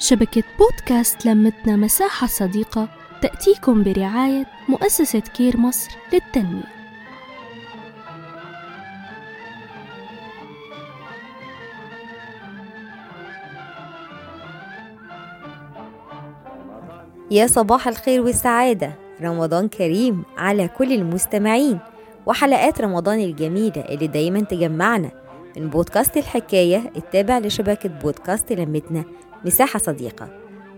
شبكة بودكاست لمتنا مساحة صديقة تأتيكم برعاية مؤسسة كير مصر للتنمية. يا صباح الخير والسعادة. رمضان كريم على كل المستمعين وحلقات رمضان الجميلة اللي دايما تجمعنا. من بودكاست الحكاية التابع لشبكة بودكاست لمتنا مساحة صديقة.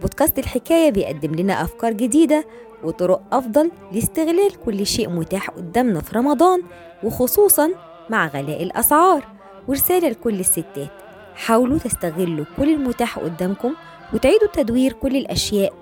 بودكاست الحكاية بيقدم لنا أفكار جديدة وطرق أفضل لاستغلال كل شيء متاح قدامنا في رمضان وخصوصا مع غلاء الأسعار ورسالة لكل الستات. حاولوا تستغلوا كل المتاح قدامكم وتعيدوا تدوير كل الأشياء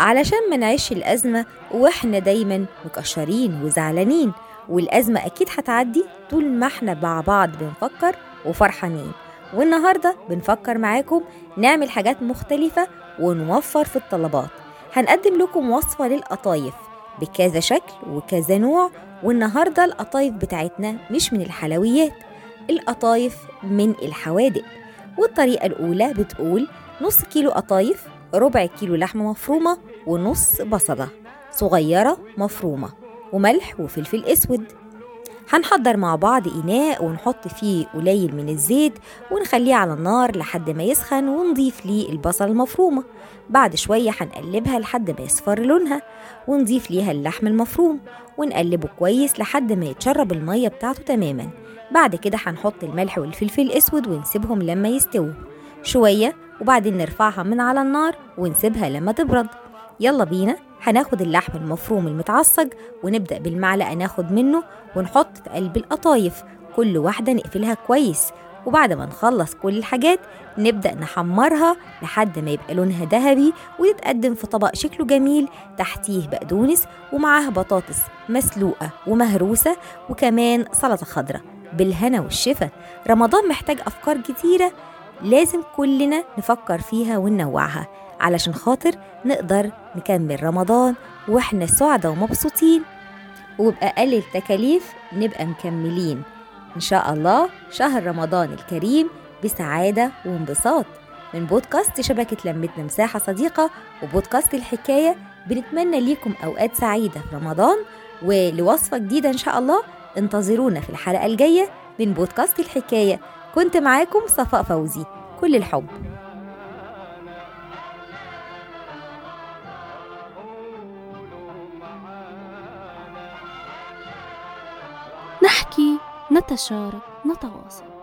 علشان ما نعيش الأزمة وإحنا دايما مكشرين وزعلانين والأزمة أكيد هتعدي طول ما إحنا مع بعض بنفكر وفرحانين. والنهاردة بنفكر معاكم نعمل حاجات مختلفة ونوفر في الطلبات. هنقدم لكم وصفة للقطايف بكذا شكل وكذا نوع والنهاردة القطايف بتاعتنا مش من الحلويات القطايف من الحوادق. والطريقة الأولى بتقول نص كيلو قطايف ربع كيلو لحمة مفرومة ونص بصلة صغيرة مفرومة وملح وفلفل أسود. هنحضر مع بعض إناء ونحط فيه قليل من الزيت ونخليه على النار لحد ما يسخن ونضيف ليه البصل المفرومة. بعد شوية هنقلبها لحد ما يصفر لونها ونضيف ليها اللحم المفروم ونقلبه كويس لحد ما يتشرب المية بتاعته تماما. بعد كده هنحط الملح والفلفل الأسود ونسيبهم لما يستووا شوية وبعدين نرفعها من على النار ونسيبها لما تبرد. يلا بينا. هناخد اللحم المفروم المتعصج ونبدأ بالمعلقة ناخد منه ونحط في قلب القطايف. كل واحدة نقفلها كويس. وبعد ما نخلص كل الحاجات نبدأ نحمرها لحد ما يبقى لونها ذهبي وتتقدم في طبق شكله جميل. تحتيه بقدونس ومعاه بطاطس مسلوقة ومهروسة وكمان سلطة خضراء بالهنا والشفا. رمضان محتاج أفكار كتيرة لازم كلنا نفكر فيها وننوعها. علشان خاطر نقدر نكمل رمضان وإحنا سعداء ومبسوطين. وبأقل التكاليف نبقى مكملين. إن شاء الله شهر رمضان الكريم بسعادة وانبساط. من بودكاست شبكة لمتنا مساحة صديقة وبودكاست الحكاية بنتمنى ليكم أوقات سعيدة في رمضان ولوصفة جديدة إن شاء الله انتظرونا في الحلقة الجاية من بودكاست الحكاية. كنت معاكم صفاء فوزي. كل الحب. نحكي نتشارك نتواصل.